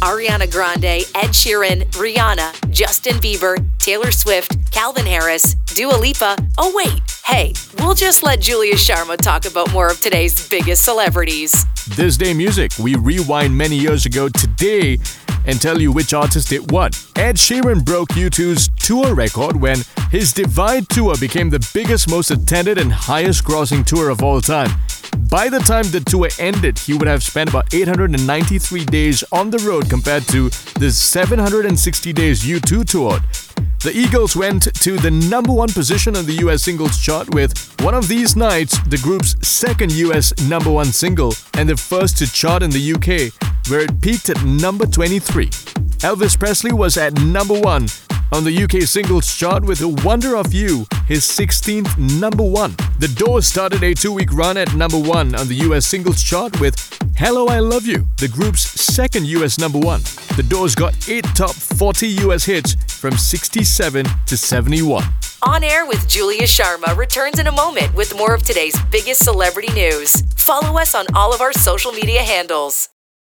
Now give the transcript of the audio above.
Ariana Grande, Ed Sheeran, Rihanna, Justin Bieber, Taylor Swift, Calvin Harris, Dua Lipa. Oh, wait, hey, we'll just let Julia Sharma talk about more of today's biggest celebrities. This Day Music, we rewind many years ago today and tell you which artist did what. Ed Sheeran broke U2's tour record when his Divide tour became the biggest, most attended, and highest grossing tour of all time. By the time the tour ended, he would have spent about 893 days on the road compared to the 760 days U2 toured. The Eagles went to the number one position on the US singles chart with One of These Nights, the group's second US number one single, and the first to chart in the UK, where it peaked at number 23. Elvis Presley was at number one on the UK singles chart with A Wonder of You, his 16th number one. The Doors started a two week run at number one on the US singles chart with Hello I Love You, the group's second US number one. The Doors got eight top 40 US hits from 67 to 71. On Air with Julia Sharma returns in a moment with more of today's biggest celebrity news. Follow us on all of our social media handles.